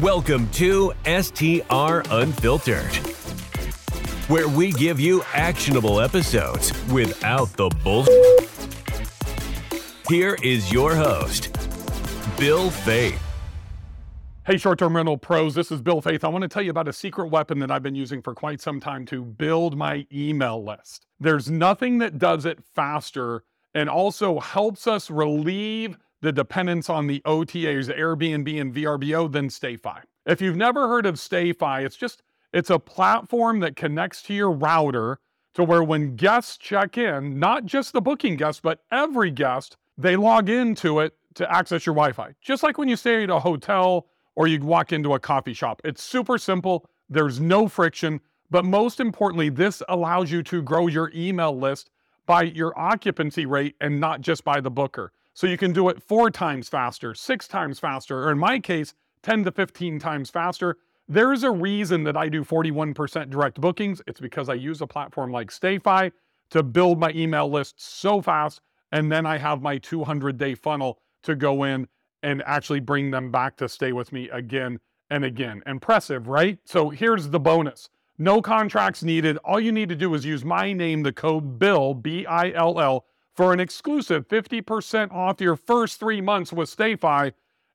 Welcome to STR Unfiltered, where we give you actionable episodes without the bull. Here is your host, Bill Faeth. Hey, short term rental pros, this is Bill Faeth. I want to tell you about a secret weapon that I've been using for quite some time to build my email list. There's nothing that does it faster and also helps us relieve the dependence on the OTAs, Airbnb and VRBO then StayFi. If you've never heard of StayFi, it's just it's a platform that connects to your router to where when guests check in, not just the booking guest, but every guest, they log into it to access your Wi-Fi. Just like when you stay at a hotel or you walk into a coffee shop. It's super simple. There's no friction, but most importantly, this allows you to grow your email list by your occupancy rate and not just by the booker. So you can do it four times faster, six times faster, or in my case, 10 to 15 times faster. There's a reason that I do 41% direct bookings. It's because I use a platform like StayFi to build my email list so fast. And then I have my 200 day funnel to go in and actually bring them back to stay with me again and again. Impressive, right? So here's the bonus no contracts needed. All you need to do is use my name, the code BILL, B I L L, for an exclusive 50% off your first three months with StayFi.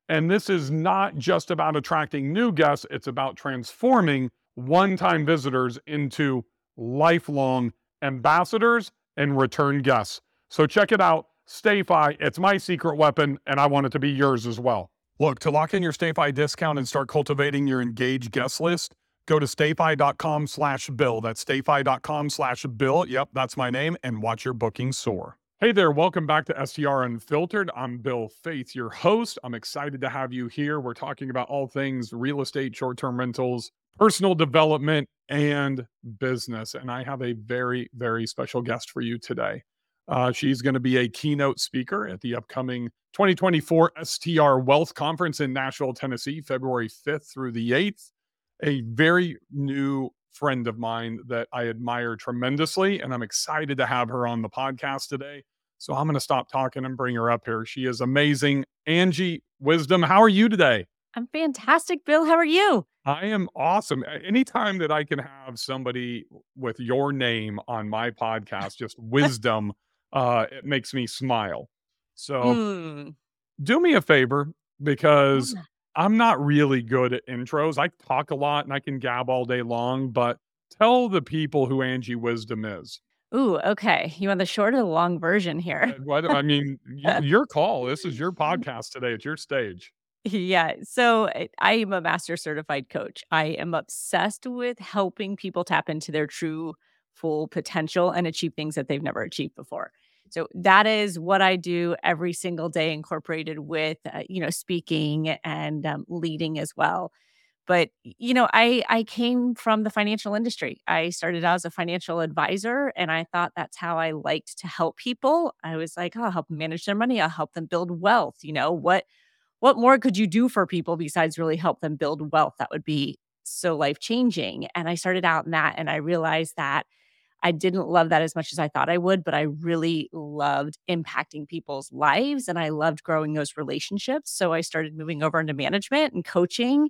And this is not just about attracting new guests, it's about transforming one time visitors into lifelong ambassadors and return guests. So check it out. StayFi, it's my secret weapon, and I want it to be yours as well. Look, to lock in your StayFi discount and start cultivating your engaged guest list, go to stayfi.com slash bill. That's stayfi.com slash bill. Yep, that's my name, and watch your bookings soar. Hey there, welcome back to STR Unfiltered. I'm Bill Faeth, your host. I'm excited to have you here. We're talking about all things real estate, short term rentals, personal development, and business. And I have a very, very special guest for you today. Uh, she's going to be a keynote speaker at the upcoming 2024 STR Wealth Conference in Nashville, Tennessee, February 5th through the 8th. A very new friend of mine that I admire tremendously, and I'm excited to have her on the podcast today. So I'm going to stop talking and bring her up here. She is amazing. Angie Wisdom, how are you today? I'm fantastic, Bill. How are you? I am awesome. Anytime that I can have somebody with your name on my podcast, just wisdom, uh, it makes me smile. So mm. do me a favor because I'm not really good at intros. I talk a lot and I can gab all day long, but tell the people who Angie Wisdom is. Ooh, okay. You want the short or the long version here? What, I mean, your call. This is your podcast today. It's your stage. Yeah. So eh, I am a master certified coach. I am obsessed with helping people tap into their true full potential and achieve things that they've never achieved before. So that is what I do every single day, incorporated with uh, you know speaking and um, leading as well. But you know, I I came from the financial industry. I started out as a financial advisor, and I thought that's how I liked to help people. I was like, oh, I'll help them manage their money. I'll help them build wealth. You know what? What more could you do for people besides really help them build wealth? That would be so life changing. And I started out in that, and I realized that I didn't love that as much as I thought I would, but I really loved impacting people's lives and I loved growing those relationships. So I started moving over into management and coaching.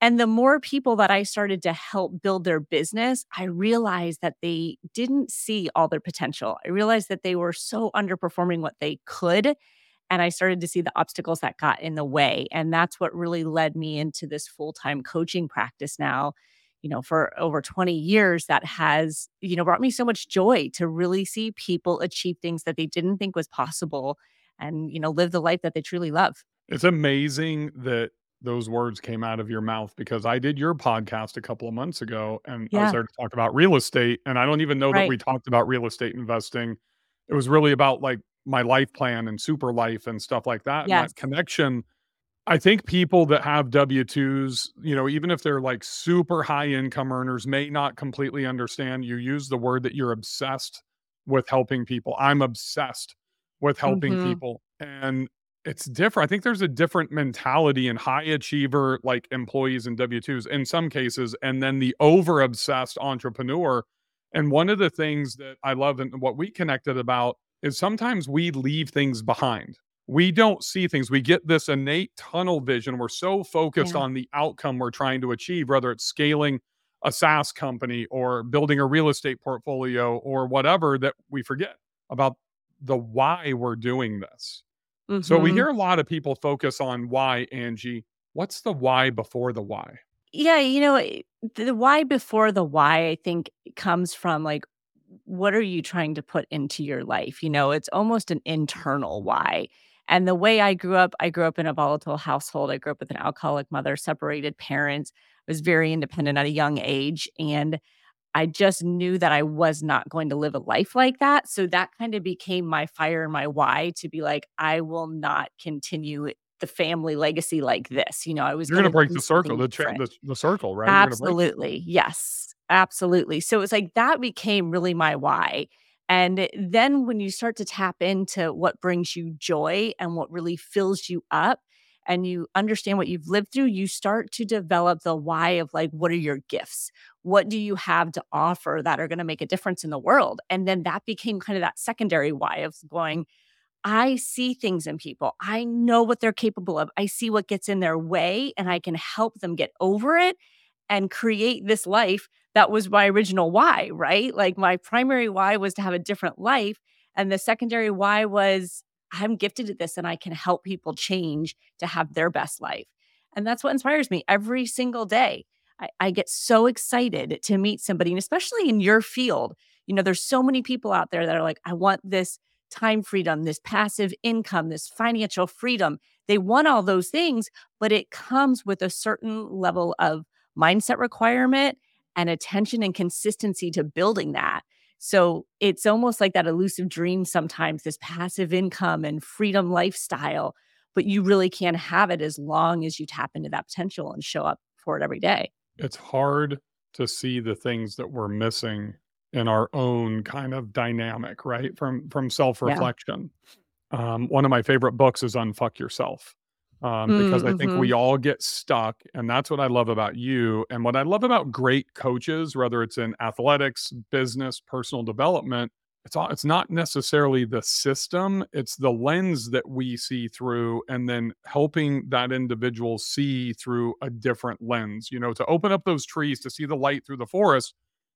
And the more people that I started to help build their business, I realized that they didn't see all their potential. I realized that they were so underperforming what they could. And I started to see the obstacles that got in the way. And that's what really led me into this full time coaching practice now you know, for over 20 years that has, you know, brought me so much joy to really see people achieve things that they didn't think was possible and, you know, live the life that they truly love. It's amazing that those words came out of your mouth because I did your podcast a couple of months ago and yeah. I was there to talk about real estate. And I don't even know right. that we talked about real estate investing. It was really about like my life plan and super life and stuff like that. Yes. And that connection I think people that have W 2s, you know, even if they're like super high income earners, may not completely understand. You use the word that you're obsessed with helping people. I'm obsessed with helping mm-hmm. people. And it's different. I think there's a different mentality in high achiever like employees and W 2s in some cases, and then the over obsessed entrepreneur. And one of the things that I love and what we connected about is sometimes we leave things behind we don't see things. We get this innate tunnel vision. We're so focused Yeah. on the outcome we're trying to achieve, whether it's scaling a SaaS company or building a real estate portfolio or whatever, that we forget about the why we're doing this. So we Mhm. hear a lot of people focus on why, Angie. What's the why before the why? Yeah, you know, the why before the why, I think comes from like, what are you trying to put into your life? You know, it's almost an internal why. And the way I grew up, I grew up in a volatile household. I grew up with an alcoholic mother, separated parents, I was very independent at a young age. And I just knew that I was not going to live a life like that. So that kind of became my fire and my why to be like, I will not continue the family legacy like this. You know, I was You're going to gonna break the circle, the, cha- the the circle, right? You're gonna break it. Absolutely. Yes. Absolutely. So it's like that became really my why. And then when you start to tap into what brings you joy and what really fills you up, and you understand what you've lived through, you start to develop the why of like, what are your gifts? What do you have to offer that are going to make a difference in the world? And then that became kind of that secondary why of going, I see things in people. I know what they're capable of. I see what gets in their way, and I can help them get over it and create this life that was my original why, right? Like my primary why was to have a different life. And the secondary why was I'm gifted at this and I can help people change to have their best life. And that's what inspires me every single day. I, I get so excited to meet somebody, and especially in your field. You know, there's so many people out there that are like, I want this time freedom, this passive income, this financial freedom. They want all those things, but it comes with a certain level of mindset requirement and attention and consistency to building that. So it's almost like that elusive dream sometimes, this passive income and freedom lifestyle, but you really can't have it as long as you tap into that potential and show up for it every day. It's hard to see the things that we're missing in our own kind of dynamic, right? From from self-reflection. Um, one of my favorite books is Unfuck Yourself. Um, because I think Mm-hmm. we all get stuck, and that's what I love about you. And what I love about great coaches, whether it's in athletics, business, personal development, it's all it's not necessarily the system, it's the lens that we see through, and then helping that individual see through a different lens. You know, to open up those trees to see the light through the forest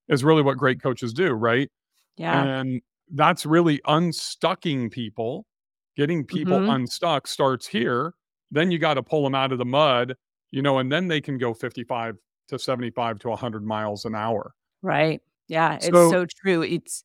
is really what great coaches do, right? Yeah. And that's really unstucking people. Getting people Mhm. unstuck starts here. Then you got to pull them out of the mud, you know, and then they can go 55 to 75 to 100 miles an hour. Right. Yeah, it's So so true. It's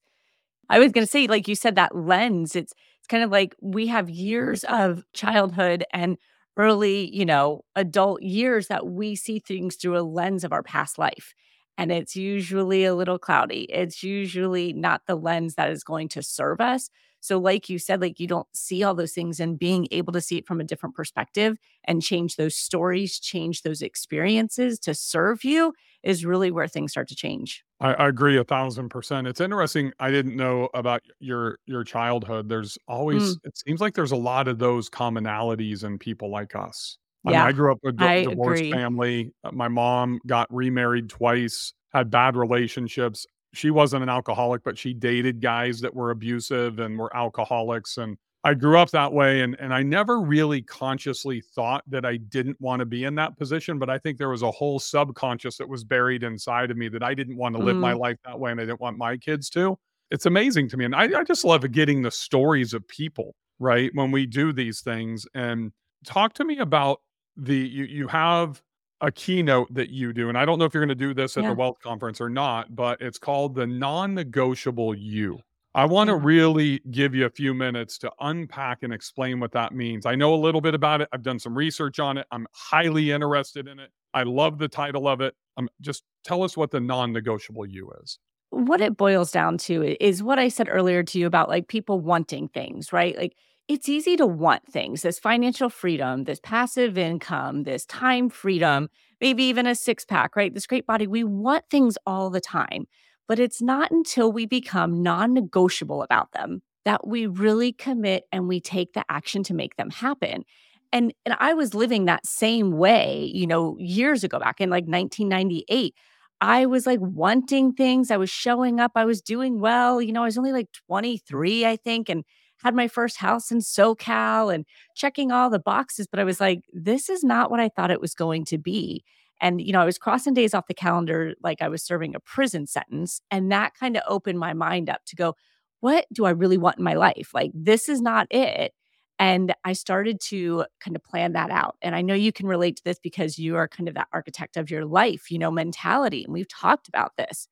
I was gonna say, like you said, that lens, it's it's kind of like we have years of childhood and early, you know, adult years that we see things through a lens of our past life. And it's usually a little cloudy. It's usually not the lens that is going to serve us. So, like you said, like you don't see all those things and being able to see it from a different perspective and change those stories, change those experiences to serve you is really where things start to change. I, I agree a thousand percent. It's interesting. I didn't know about your your childhood. There's always Mm. it seems like there's a lot of those commonalities in people like us. I mean, Yeah, I grew up with a divorced family. Uh, My mom got remarried twice, had bad relationships. She wasn't an alcoholic, but she dated guys that were abusive and were alcoholics. And I grew up that way. And, and I never really consciously thought that I didn't want to be in that position. But I think there was a whole subconscious that was buried inside of me that I didn't want to live my Mm, life that way and I didn't want my kids to. It's amazing to me. And I, I just love getting the stories of people, right? When we do these things. And talk to me about the you you have a keynote that you do and i don't know if you're going to do this at the wealth conference or not but it's called the non-negotiable you. I want to really give you a few minutes to unpack and explain what that means. I know a little bit about it i've done some research on it i'm highly interested in it i love the title of it um, just tell us what the non-negotiable you is. What it boils down to is what I said earlier to you about like people wanting things, right? Like it's easy to want things, this financial freedom, this passive income, this time freedom, maybe even a six pack, right? This great body. We want things all the time, but it's not until we become non negotiable about them that we really commit and we take the action to make them happen. And, and I was living that same way, you know, years ago, back in like 1998. I was like wanting things. I was showing up. I was doing well. You know, I was only like 23, I think, and had my first house in SoCal and checking all the boxes. But I was like, this is not what I thought it was going to be. And, you know, I was crossing days off the calendar like I was serving a prison sentence. And that kind of opened my mind up to go, what do I really want in my life? Like, this is not it. And I started to kind of plan that out. And I know you can relate to this because you are kind of that architect of your life, you know, mentality. And we've talked about this.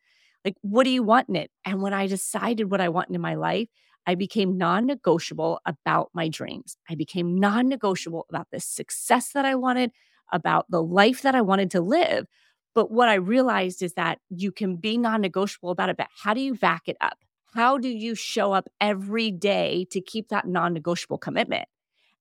Like, what do you want in it? And when I decided what I want in my life, I became non negotiable about my dreams. I became non negotiable about the success that I wanted, about the life that I wanted to live. But what I realized is that you can be non negotiable about it, but how do you back it up? How do you show up every day to keep that non negotiable commitment?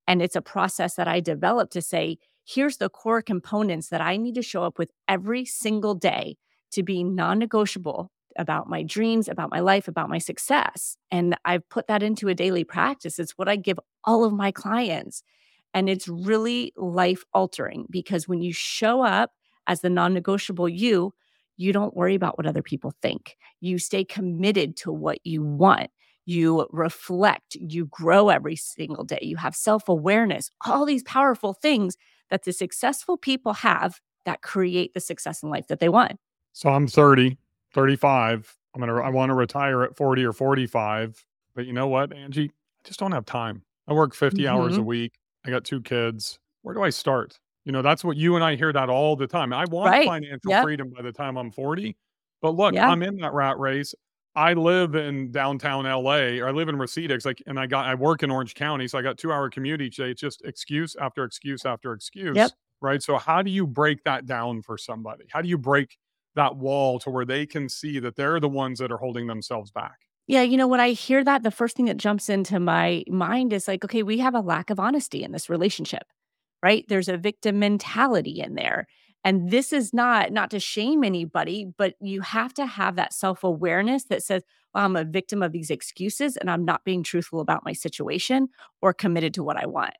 And it's a process that I developed to say, here's the core components that I need to show up with every single day to be non negotiable about my dreams, about my life, about my success. And I've put that into a daily practice. It's what I give all of my clients. And it's really life altering because when you show up as the non negotiable you, you don't worry about what other people think. You stay committed to what you want. You reflect, you grow every single day, you have self awareness, all these powerful things that the successful people have that create the success in life that they want. So I'm 30, 35. I'm going to, I want to retire at 40 or 45. But you know what, Angie? I just don't have time. I work 50 mm-hmm. hours a week. I got two kids. Where do I start? You know, that's what you and I hear that all the time. I want right. financial yep. freedom by the time I'm 40. But look, yeah. I'm in that rat race. I live in downtown LA, or I live in Reseda, like, and I got I work in Orange County, so I got two hour commute each day. It's just excuse after excuse after excuse, yep. right? So how do you break that down for somebody? How do you break that wall to where they can see that they're the ones that are holding themselves back? Yeah, you know, when I hear that, the first thing that jumps into my mind is like, okay, we have a lack of honesty in this relationship right? There's a victim mentality in there. And this is not not to shame anybody, but you have to have that self-awareness that says, well, I'm a victim of these excuses and I'm not being truthful about my situation or committed to what I want.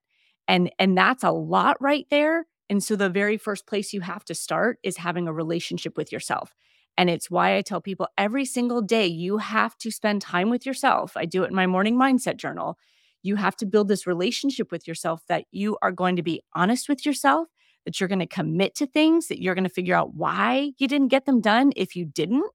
And and that's a lot right there. And so the very first place you have to start is having a relationship with yourself. And it's why I tell people every single day you have to spend time with yourself. I do it in my morning mindset journal you have to build this relationship with yourself that you are going to be honest with yourself, that you're going to commit to things, that you're going to figure out why you didn't get them done if you didn't.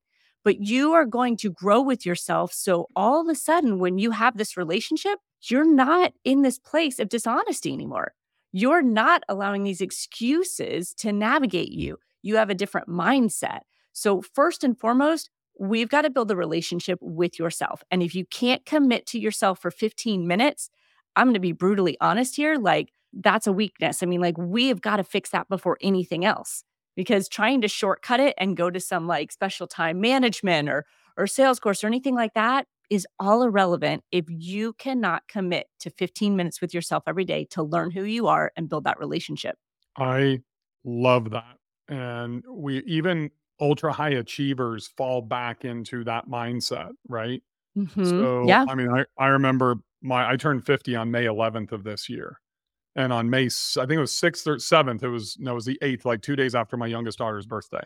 But you are going to grow with yourself. So all of a sudden, when you have this relationship, you're not in this place of dishonesty anymore. You're not allowing these excuses to navigate you. You have a different mindset. So, first and foremost, we've got to build a relationship with yourself. And if you can't commit to yourself for 15 minutes, I'm going to be brutally honest here. Like, that's a weakness. I mean, like, we have got to fix that before anything else because trying to shortcut it and go to some like special time management or, or sales course or anything like that is all irrelevant if you cannot commit to 15 minutes with yourself every day to learn who you are and build that relationship. I love that. And we even ultra high achievers fall back into that mindset, right? Mm-hmm. So, yeah. I mean, I, I remember my, I turned 50 on May 11th of this year. And on May, I think it was 6th or 7th, it was, no, it was the 8th, like two days after my youngest daughter's birthday.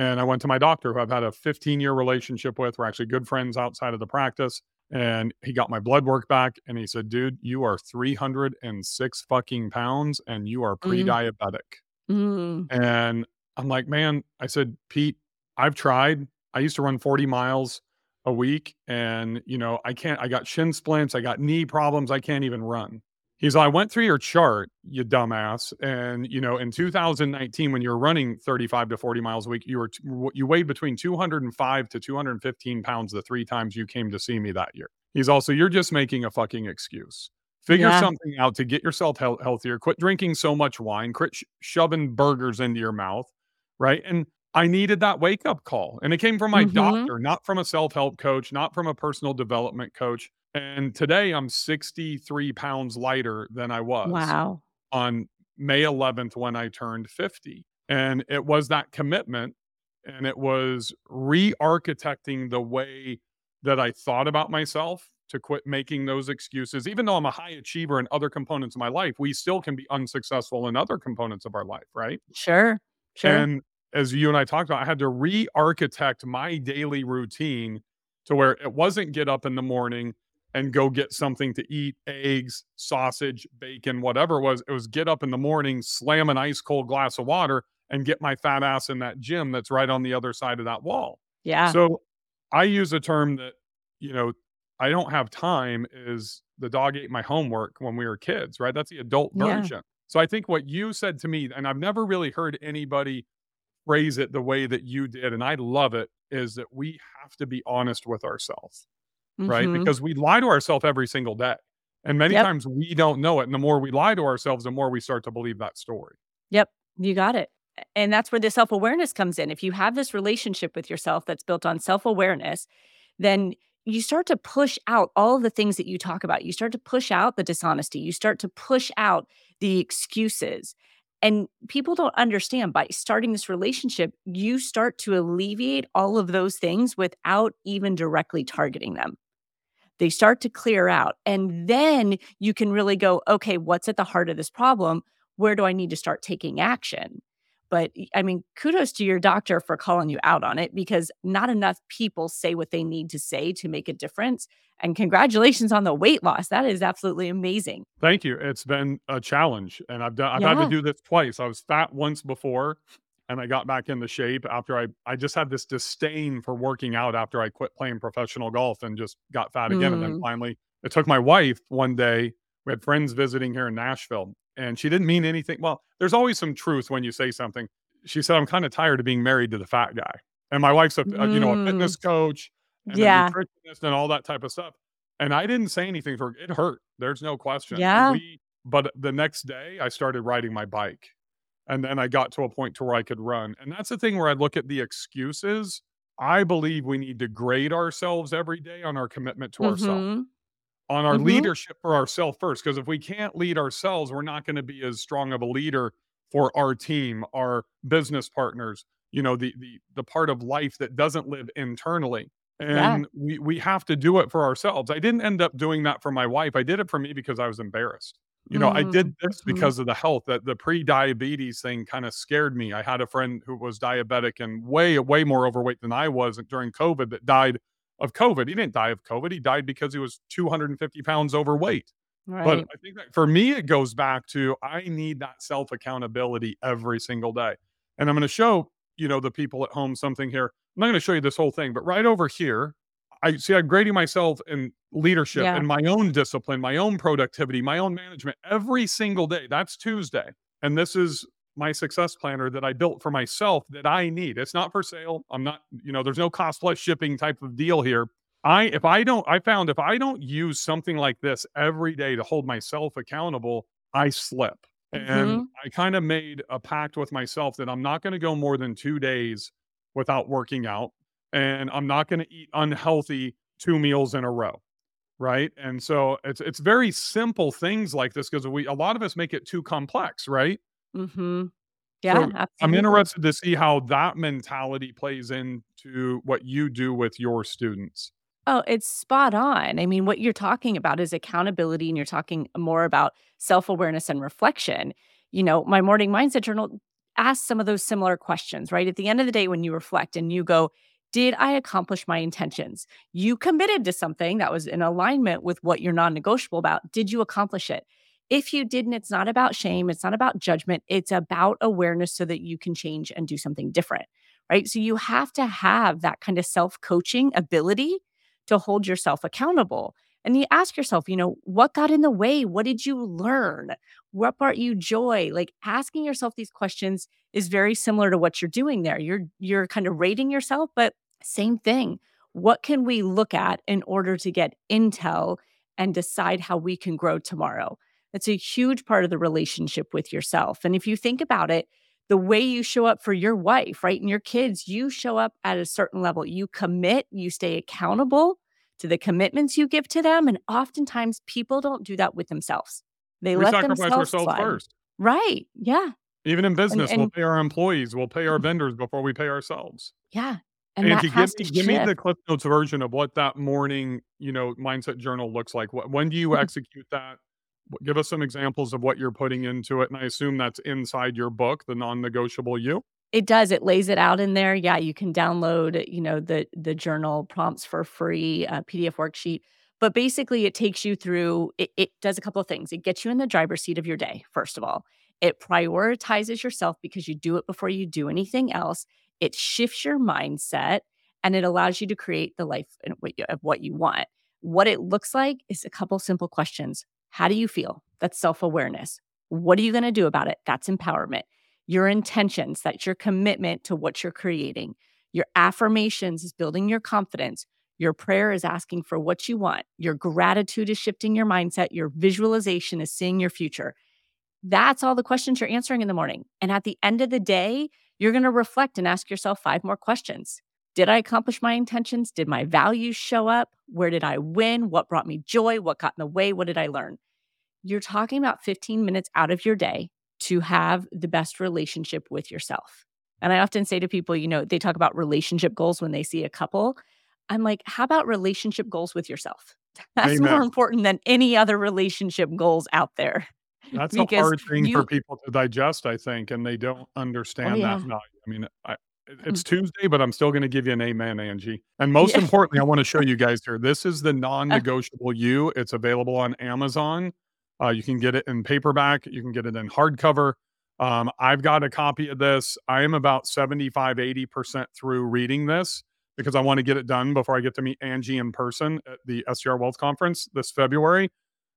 And I went to my doctor, who I've had a 15 year relationship with. We're actually good friends outside of the practice. And he got my blood work back and he said, dude, you are 306 fucking pounds and you are pre diabetic. Mm. And I'm like, man, I said, Pete, I've tried. I used to run 40 miles a week and, you know, I can't, I got shin splints, I got knee problems, I can't even run. He's like, I went through your chart, you dumbass. And, you know, in 2019, when you were running 35 to 40 miles a week, you were, you weighed between 205 to 215 pounds the three times you came to see me that year. He's also, you're just making a fucking excuse. Figure yeah. something out to get yourself he- healthier. Quit drinking so much wine. Quit sh- shoving burgers into your mouth right? And I needed that wake up call. And it came from my mm-hmm. doctor, not from a self help coach, not from a personal development coach. And today I'm 63 pounds lighter than I was. Wow. On May 11th when I turned 50. And it was that commitment and it was re architecting the way that I thought about myself to quit making those excuses. Even though I'm a high achiever in other components of my life, we still can be unsuccessful in other components of our life, right? Sure. Sure. And as you and I talked about, I had to re architect my daily routine to where it wasn't get up in the morning, and go get something to eat eggs, sausage, bacon, whatever it was. It was get up in the morning, slam an ice cold glass of water, and get my fat ass in that gym that's right on the other side of that wall. Yeah. So I use a term that, you know, I don't have time is the dog ate my homework when we were kids, right? That's the adult Yeah. version. So I think what you said to me, and I've never really heard anybody phrase it the way that you did, and I love it, is that we have to be honest with ourselves, right? Mhm. Because we lie to ourselves every single day. And many Yep. times we don't know it. And the more we lie to ourselves, the more we start to believe that story. Yep, you got it. And that's where the self awareness comes in. If you have this relationship with yourself that's built on self awareness, then you start to push out all of the things that you talk about. You start to push out the dishonesty. You start to push out the excuses. And people don't understand by starting this relationship, you start to alleviate all of those things without even directly targeting them. They start to clear out. And then you can really go, okay, what's at the heart of this problem? Where do I need to start taking action? But I mean, kudos to your doctor for calling you out on it because not enough people say what they need to say to make a difference. And congratulations on the weight loss. That is absolutely amazing. Thank you. It's been a challenge. And I've done I've had to do this twice. I was fat once before and I got back into shape after I I just had this disdain for working out after I quit playing professional golf and just got fat again. And then Mm. finally it took my wife one day. We had friends visiting here in Nashville and she didn't mean anything. Well, there's always some truth when you say something. She said, I'm kind of tired of being married to the fat guy. And my wife's a, a, you know, a Mm. fitness coach and Yeah. a nutritionist and all that type of stuff. And I didn't say anything for it hurt. There's no question. Yeah. We, but the next day I started riding my bike. And then I got to a point to where I could run. And that's the thing where I look at the excuses. I believe we need to grade ourselves every day on our commitment to ourselves, Mhm. on our Mhm. leadership for ourselves first. Because if we can't lead ourselves, we're not going to be as strong of a leader for our team, our business partners, you know, the the the part of life that doesn't live internally. Yeah. And we we have to do it for ourselves. I didn't end up doing that for my wife. I did it for me because I was embarrassed. You know, I did this Mhm. because of the health. That the pre-diabetes thing kind of scared me. I had a friend who was diabetic and way way more overweight than I was during COVID that died of COVID. He didn't die of COVID. He died because he was 250 pounds overweight. Right. But I think that for me, it goes back to I need that self accountability every single day. And I'm going to show, you know, the people at home something here. I'm not going to show you this whole thing, but right over here, I see I'm grading myself in leadership Yeah. and my own discipline, my own productivity, my own management every single day. That's Tuesday. And this is my success planner that I built for myself that I need. It's not for sale. I'm not, you know, there's no cost plus shipping type of deal here. I if I don't I found if I don't use something like this every day to hold myself accountable, I slip. And Mhm. I kind of made a pact with myself that I'm not going to go more than 2 days without working out and I'm not going to eat unhealthy two meals in a row. Right? And so it's it's very simple things like this because we a lot of us make it too complex, right? Mm-hmm. Yeah, So. I'm interested to see how that mentality plays into what you do with your students. Oh, it's spot on. I mean, what you're talking about is accountability, and you're talking more about self awareness and reflection. You know, my morning mindset journal asks some of those similar questions, right? At the end of the day, when you reflect and you go, did I accomplish my intentions? You committed to something that was in alignment with what you're non negotiable about. Did you accomplish it? If you didn't, it's not about shame. It's not about judgment. It's about awareness so that you can change and do something different, right? So you have to have that kind of self coaching ability to hold yourself accountable. And you ask yourself, you know, what got in the way? What did you learn? What brought you joy? Like asking yourself these questions is very similar to what you're doing there. You're you're kind of rating yourself, but same thing. What can we look at in order to get intel and decide how we can grow tomorrow? That's a huge part of the relationship with yourself. And if you think about it, the way you show up for your wife, right, and your kids, you show up at a certain level. You commit, you stay accountable to the commitments you give to them. And oftentimes people don't do that with themselves. They We let sacrifice themselves ourselves slide. first. Right. Yeah. Even in business, we'll pay our employees, we'll pay our vendors before we pay ourselves. Yeah. And has give me to give me the. Cliff Notes version of what that morning, you know, mindset journal looks like. What when do you Mhm. execute that? Give us some examples of what you're putting into it. And I assume that's inside your book, the non-negotiable you. It does. It lays it out in there. Yeah, you can download, you know, the the journal prompts for free, uh, PDF worksheet. But basically, it takes you through, it, it does a couple of things. It gets you in the driver's seat of your day, first of all. It prioritizes yourself because you do it before you do anything else. It shifts your mindset and it allows you to create the life of what you want. What it looks like is a couple simple questions. How do you feel? That's self awareness. What are you going to do about it? That's empowerment. Your intentions, that's your commitment to what you're creating. Your affirmations is building your confidence. Your prayer is asking for what you want. Your gratitude is shifting your mindset. Your visualization is seeing your future. That's all the questions you're answering in the morning. And at the end of the day, you're going to reflect and ask yourself five more questions. Did I accomplish my intentions? Did my values show up? Where did I win? What brought me joy? What got in the way? What did I learn? You're talking about 15 minutes out of your day to have the best relationship with yourself. And I often say to people, you know, they talk about relationship goals when they see a couple. I'm like, how about relationship goals with yourself? That's Amen. more important than any other relationship goals out there. That's a hard thing you, for people to digest, I think, and they don't oh, understand oh, yeah. that value. I mean, I, it's mm-hmm. Tuesday, but I'm still going to give you an amen, Angie. And most yeah. importantly, I want to show you guys here. This is the uh non-negotiable you. It's available on Amazon. Uh, you can get it in paperback. You can get it in hardcover. Um, I've got a copy of this. I am about 75, 80% through reading this because I want to get it done before I get to meet Angie in person at the STR Wealth Conference this February.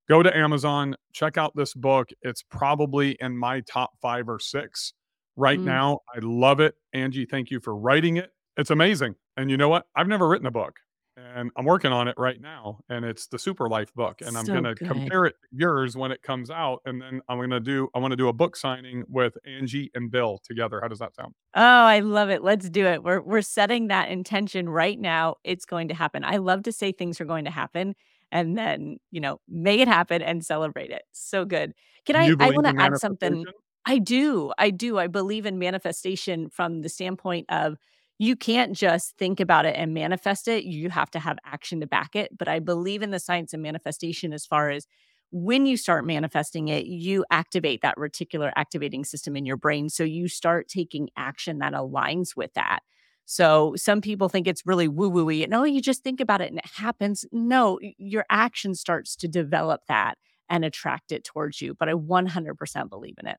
Go to Amazon, check out this book. It's probably in my top five or six right mm. now. I love it. Angie, thank you for writing it. It's amazing. And you know what? I've never written a book and I'm working on it right now. And it's the Super Life book. And I'm so going to compare it to yours when it comes out. And then I'm going to do, I want to do a book signing with Angie and Bill together. How does that sound? Oh, I love it. Let's do it. We're, we're setting that intention right now. It's going to happen. I love to say things are going to happen and then, you know, make it happen and celebrate it. So good. Can I, I want to add something. I do. I do. I believe in manifestation from the standpoint of, you can't just think about it and manifest it. You have to have action to back it. But I believe in the science of manifestation as far as when you start manifesting it, you activate that reticular activating system in your brain. So you start taking action that aligns with that. So some people think it's really woo woo wooey. No, oh, you just think about it and it happens. No, your action starts to develop that and attract it towards you. But I 100% believe in it.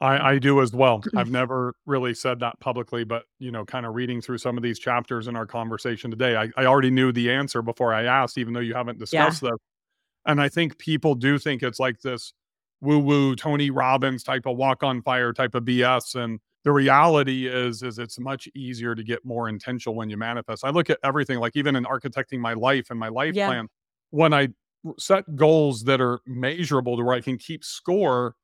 I, I do as well. I've never really said that publicly, but you know, kind of reading through some of these chapters in our conversation today, I, I already knew the answer before I asked, even though you haven't discussed yeah. this. And I think people do think it's like this woo woo Tony Robbins type of walk on fire type of BS. And the reality is, is it's much easier to get more intentional when you manifest. I look at everything, like even in architecting my life and my life yeah. plan, when I set goals that are measurable to where I can keep score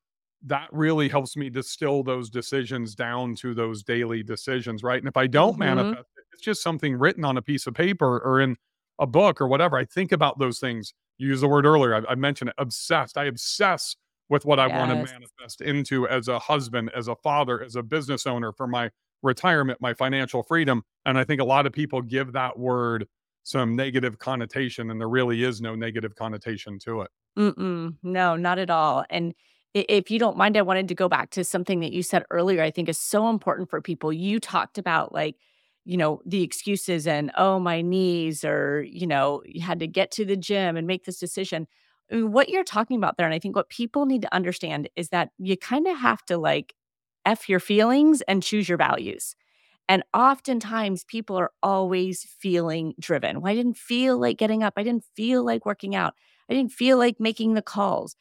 that really helps me distill those decisions down to those daily decisions, right? And if I don't mm-hmm. manifest it, it's just something written on a piece of paper or in a book or whatever. I think about those things. You used the word earlier. I, I mentioned it, obsessed. I obsess with what I want to manifest into as a husband, as a father, as a business owner for my retirement, my financial freedom. And I think a lot of people give that word some negative connotation, and there really is no negative connotation to it. Mm-mm, no, not at all. And if you don't mind, I wanted to go back to something that you said earlier, I think is so important for people. You talked about like, you know, the excuses and, oh, my knees, or, you know, you had to get to the gym and make this decision. I mean, what you're talking about there, and I think what people need to understand is that you kind of have to like F your feelings and choose your values. And oftentimes people are always feeling driven. Well, I didn't feel like getting up. I didn't feel like working out. I didn't feel like making the calls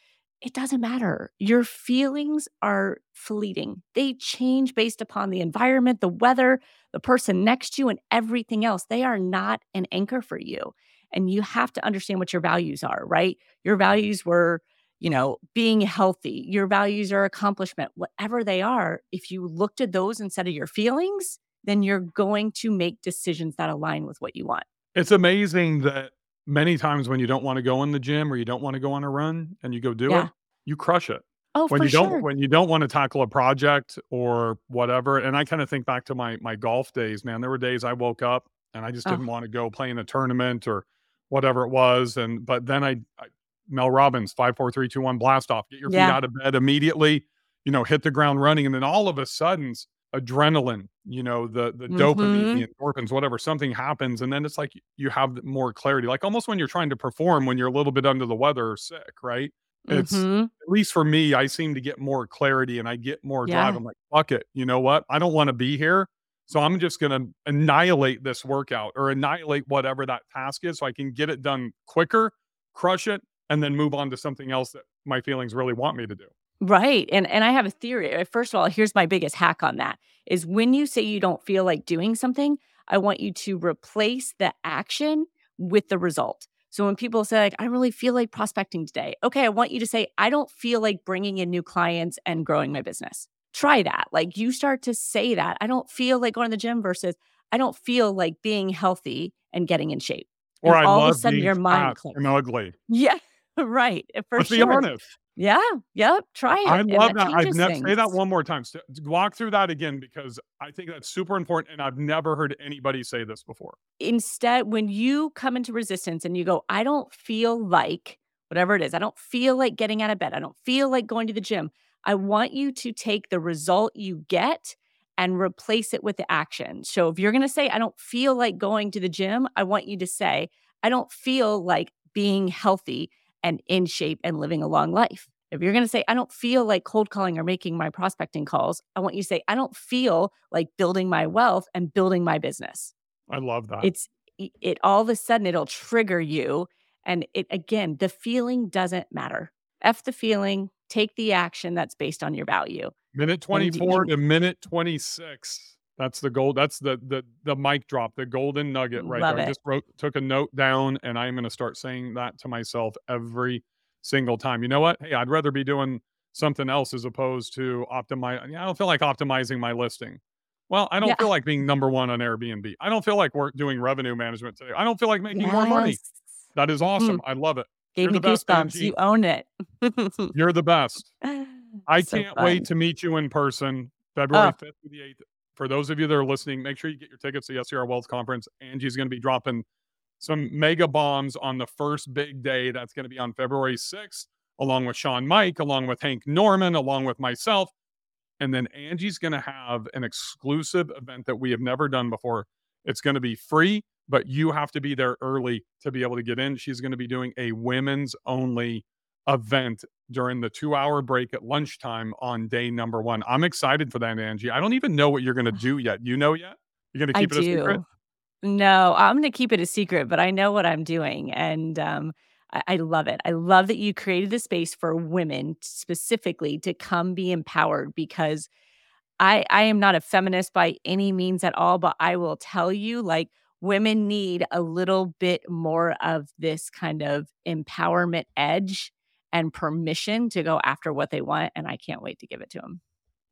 it doesn't matter. Your feelings are fleeting. They change based upon the environment, the weather, the person next to you, and everything else. They are not an anchor for you. And you have to understand what your values are, right? Your values were, you know, being healthy. Your values are accomplishment, whatever they are. If you looked at those instead of your feelings, then you're going to make decisions that align with what you want. It's amazing that many times when you don't want to go in the gym or you don't want to go on a run and you go do yeah. it, you crush it. Oh, when for you don't sure. when you don't want to tackle a project or whatever. And I kind of think back to my my golf days, man. There were days I woke up and I just didn't want to go play in a tournament or whatever it was. And but then I, I Mel Robbins, five, four, three, two, one, blast off. Get your yeah. feet out of bed immediately, you know, hit the ground running. And then all of a sudden, adrenaline, you know, the the Mm-hmm. dopamine, the endorphins, whatever, something happens, and then it's like you have more clarity. Like almost when you're trying to perform when you're a little bit under the weather or sick, right? It's Mhm. at least for me, I seem to get more clarity and I get more drive. Yeah. I'm like, fuck it. You know what? I don't want to be here. So I'm just going to annihilate this workout or annihilate whatever that task is so I can get it done quicker, crush it, and then move on to something else that my feelings really want me to do. Right. And and I have a theory. Uh, First of all, here's my biggest hack on that is when you say you don't feel like doing something, I want you to replace the action with the result. So when people say like I really feel like prospecting today. Okay, I want you to say I don't feel like bringing in new clients and growing my business. Try that. Like you start to say that. I don't feel like going to the gym versus I don't feel like being healthy and getting in shape. Or And I all of a sudden your mind clicks. and ugly. Yeah. Right. For Let's sure. be honest. Yeah. Yep. Try it. I love that. I've never say that one more time. S- Walk through that again because I think that's super important, and I've never heard anybody say this before. instead when you come into resistance and you go i don't feel like whatever it is i don't feel like getting out of bed i don't feel like going to the gym i want you to take the result you get and replace it with the action so if you're going to say i don't feel like going to the gym i want you to say i don't feel like being healthy and in shape and living a long life if you're going to say i don't feel like cold calling or making my prospecting calls i want you to say i don't feel like building my wealth and building my business I love that. it's it, all of a sudden it'll trigger you and it again the feeling doesn't matter f the feeling take the action that's based on your value minute 24 you to minute 26. That's the gold. That's the the the mic drop, the golden nugget right Love there. I just wrote took a note down and I'm going to start saying that to myself every single time. You know what? Hey, I'd rather be doing something else as opposed to optimize. I don't feel like optimizing my listing. Well, I don't Yeah. feel like being number one on Airbnb. I don't feel like we're doing revenue management today. I don't feel like making more money. That is awesome. Hmm. I love it. gave You're me best, goosebumps you own it You're the best. I So can't fun. wait to meet you in person, February Oh. 5th through the 8th. For those of you that are listening, make sure you get your tickets to the STR Wealth Conference. Angie's going to be dropping some mega bombs on the first big day. That's going to be on February 6th, along with Sean Mike, along with Hank Norman, along with myself. And then Angie's going to have an exclusive event that we have never done before. It's going to be free, but you have to be there early to be able to get in. She's going to be doing a women's only event during the two hour break at lunchtime on day number one. I'm excited for that, Angie. I don't even know what you're going to do yet. You know yet? You're going to I keep it a secret? No, I'm going to keep it a secret, but I know what I'm doing. And um, I, I love it. I love that you created the space for women specifically to come be empowered because I, I am not a feminist by any means at all, but I will tell you, like, women need a little bit more of this kind of empowerment edge and permission to go after what they want. And I can't wait to give it to them.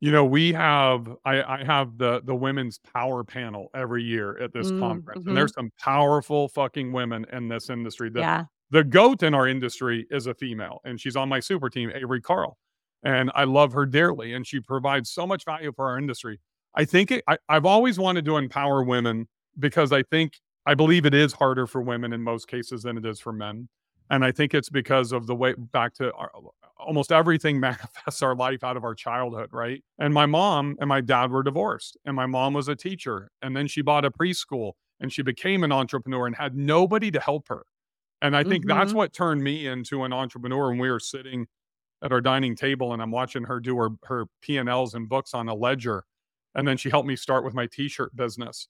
You know, we have I, I have the the women's power panel every year at this Mm, conference, mhm. and there's some powerful fucking women in this industry. The yeah. the goat in our industry is a female, and she's on my super team, Avery Carl, and I love her dearly, and she provides so much value for our industry. I think it, I, I've always wanted to empower women because I think I believe it is harder for women in most cases than it is for men, and I think it's because of the way back to our, almost everything manifests our life out of our childhood, right? And my mom and my dad were divorced, and my mom was a teacher, and then she bought a preschool, and she became an entrepreneur and had nobody to help her. And I think that's Mhm. what turned me into an entrepreneur. When we were sitting at our dining table, and I'm watching her do her her P and books on a ledger, and then she helped me start with my T-shirt business.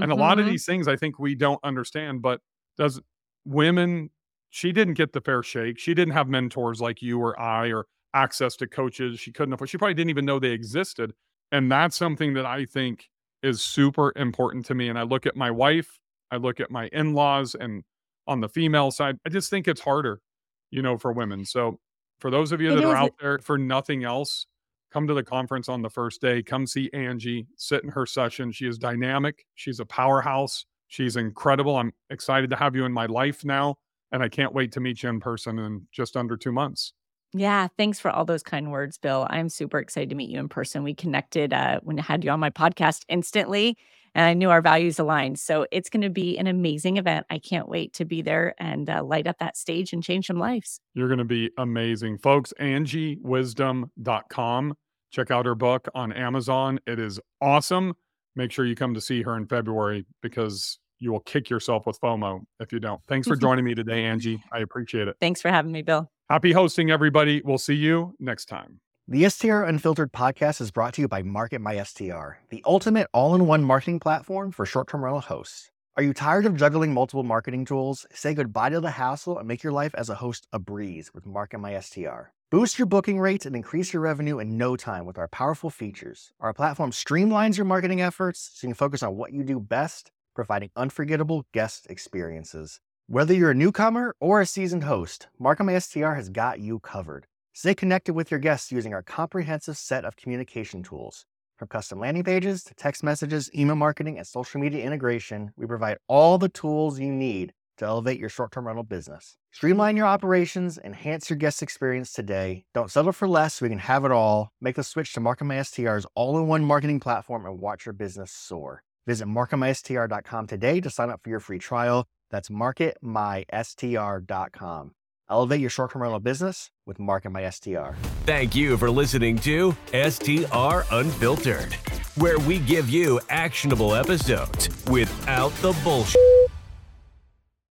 And a lot of Mhm. these things I think we don't understand, but does women she didn't get the fair shake. She didn't have mentors like you or I or access to coaches. She couldn't afford. She probably didn't even know they existed. And that's something that I think is super important to me. And I look at my wife, I look at my in-laws and on the female side, I just think it's harder, you know, for women. So for those of you that are out there for nothing else, come to the conference on the first day. Come see Angie, sit in her session. She is dynamic. She's a powerhouse. She's incredible. I'm excited to have you in my life now. And I can't wait to meet you in person in just under two months. Yeah, thanks for all those kind words, Bill. I'm super excited to meet you in person. We connected uh, when I had you on my podcast instantly, and I knew our values aligned. So it's going to be an amazing event. I can't wait to be there and uh, light up that stage and change some lives. You're going to be amazing. Folks, angiewisdom.com. Check out her book on Amazon. It is awesome. Make sure you come to see her in February because you will kick yourself with FOMO if you don't. Thanks for joining me today, Angie. I appreciate it. Thanks for having me, Bill. Happy hosting, everybody. We'll see you next time. The STR Unfiltered podcast is brought to you by Market My STR, the ultimate all in one marketing platform for short term rental hosts. Are you tired of juggling multiple marketing tools? Say goodbye to the hassle and make your life as a host a breeze with Market My STR. Boost your booking rates and increase your revenue in no time with our powerful features. Our platform streamlines your marketing efforts so you can focus on what you do best, providing unforgettable guest experiences. Whether you're a newcomer or a seasoned host, Market My STR has got you covered. Stay connected with your guests using our comprehensive set of communication tools. From custom landing pages to text messages, email marketing, and social media integration, we provide all the tools you need to elevate your short term rental business. Streamline your operations, enhance your guest experience today. Don't settle for less so we can have it all. Make the switch to MarketMySTR's all in one marketing platform and watch your business soar. Visit marketmystr.com today to sign up for your free trial. That's marketmystr.com. Elevate your short term rental business with Market My STR. Thank you for listening to STR Unfiltered, where we give you actionable episodes without the bullshit.